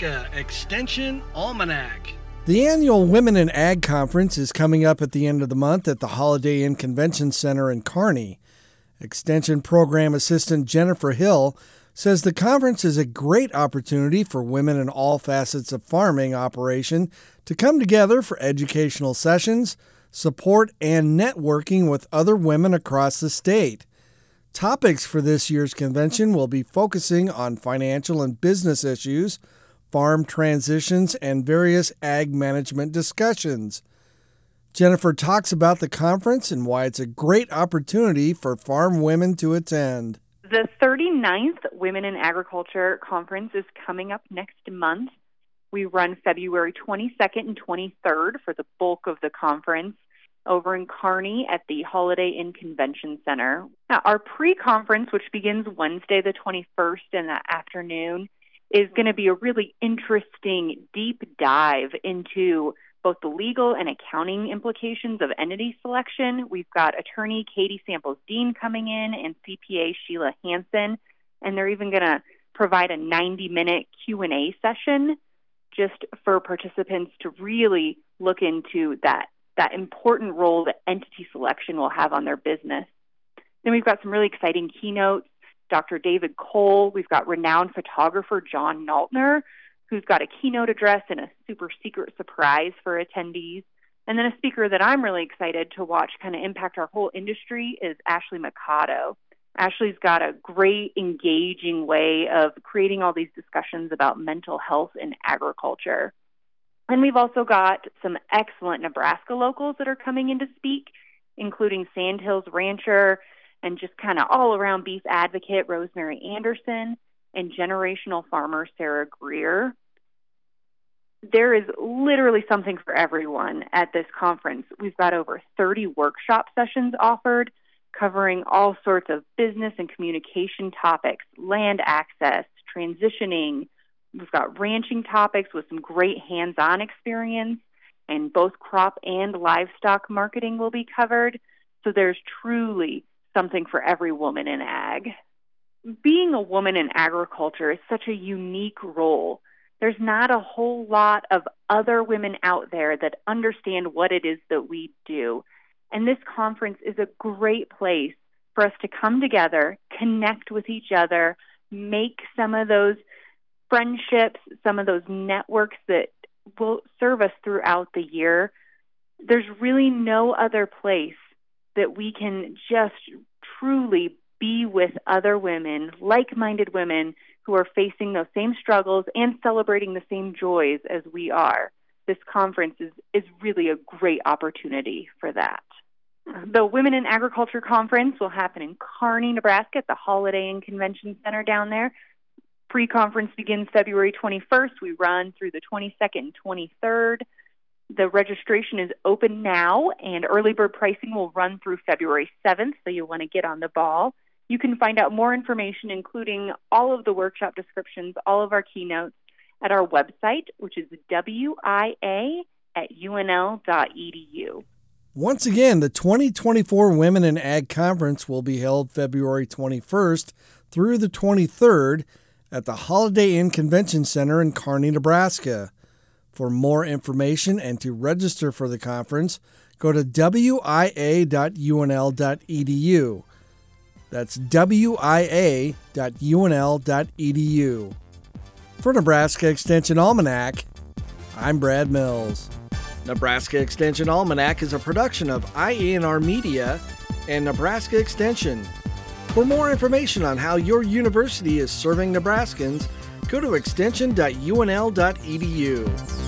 Nebraska Extension Almanac. The annual Women in Ag Conference is coming up at the end of the month at the Holiday Inn Convention Center in Kearney. Extension Program Assistant Jennifer Hill says the conference is a great opportunity for women in all facets of farming operation to come together for educational sessions, support, and networking with other women across the state. Topics for this year's convention will be focusing on financial and business issues, farm transitions, and various ag management discussions. Jennifer talks about the conference and why it's a great opportunity for farm women to attend. The 39th Women in Agriculture Conference is coming up next month. We run February 22nd and 23rd for the bulk of the conference over in Kearney at the Holiday Inn Convention Center. Now, our pre conference, which begins Wednesday the 21st in the afternoon, is going to be a really interesting deep dive into both the legal and accounting implications of entity selection. We've got attorney Katie Samples Dean coming in and CPA Sheila Hanson, and they're even going to provide a 90-minute Q&A session just for participants to really look into that that important role that entity selection will have on their business. Then we've got some really exciting keynotes. Dr. David Cole, we've got renowned photographer John Naltner, who's got a keynote address and a super secret surprise for attendees. And then a speaker that I'm really excited to watch kind of impact our whole industry is Ashley Mikado. Ashley's got a great, engaging way of creating all these discussions about mental health in agriculture. And we've also got some excellent Nebraska locals that are coming in to speak, including Sandhills Rancher and just kind of all around beef advocate Rosemary Anderson and generational farmer Sarah Greer. There is literally something for everyone at this conference. We've got over 30 workshop sessions offered covering all sorts of business and communication topics, land access, transitioning, We've got ranching topics with some great hands on experience, and both crop and livestock marketing will be covered. So there's truly something for every woman in ag. Being a woman in agriculture is such a unique role. There's not a whole lot of other women out there that understand what it is that we do. And this conference is a great place for us to come together, connect with each other, make some of those friendships, some of those networks that will serve us throughout the year. There's really no other place that we can just truly be with other women, like minded women who are facing those same struggles and celebrating the same joys as we are. This conference is, is really a great opportunity for that. The Women in Agriculture Conference will happen in Kearney, Nebraska at the Holiday Inn Convention Center down there. Pre conference begins February 21st. We run through the 22nd and 23rd. The registration is open now, and early bird pricing will run through February 7th, so you'll want to get on the ball. You can find out more information, including all of the workshop descriptions, all of our keynotes, at our website, which is wia at unl.edu. Once again, the 2024 Women in Ag Conference will be held February 21st through the 23rd at the Holiday Inn Convention Center in Kearney, Nebraska. For more information and to register for the conference, go to wia.unl.edu. That's wia.unl.edu. For Nebraska Extension Almanac, I'm Brad Mills. Nebraska Extension Almanac is a production of IANR Media and Nebraska Extension. For more information on how your university is serving Nebraskans, go to extension.unl.edu.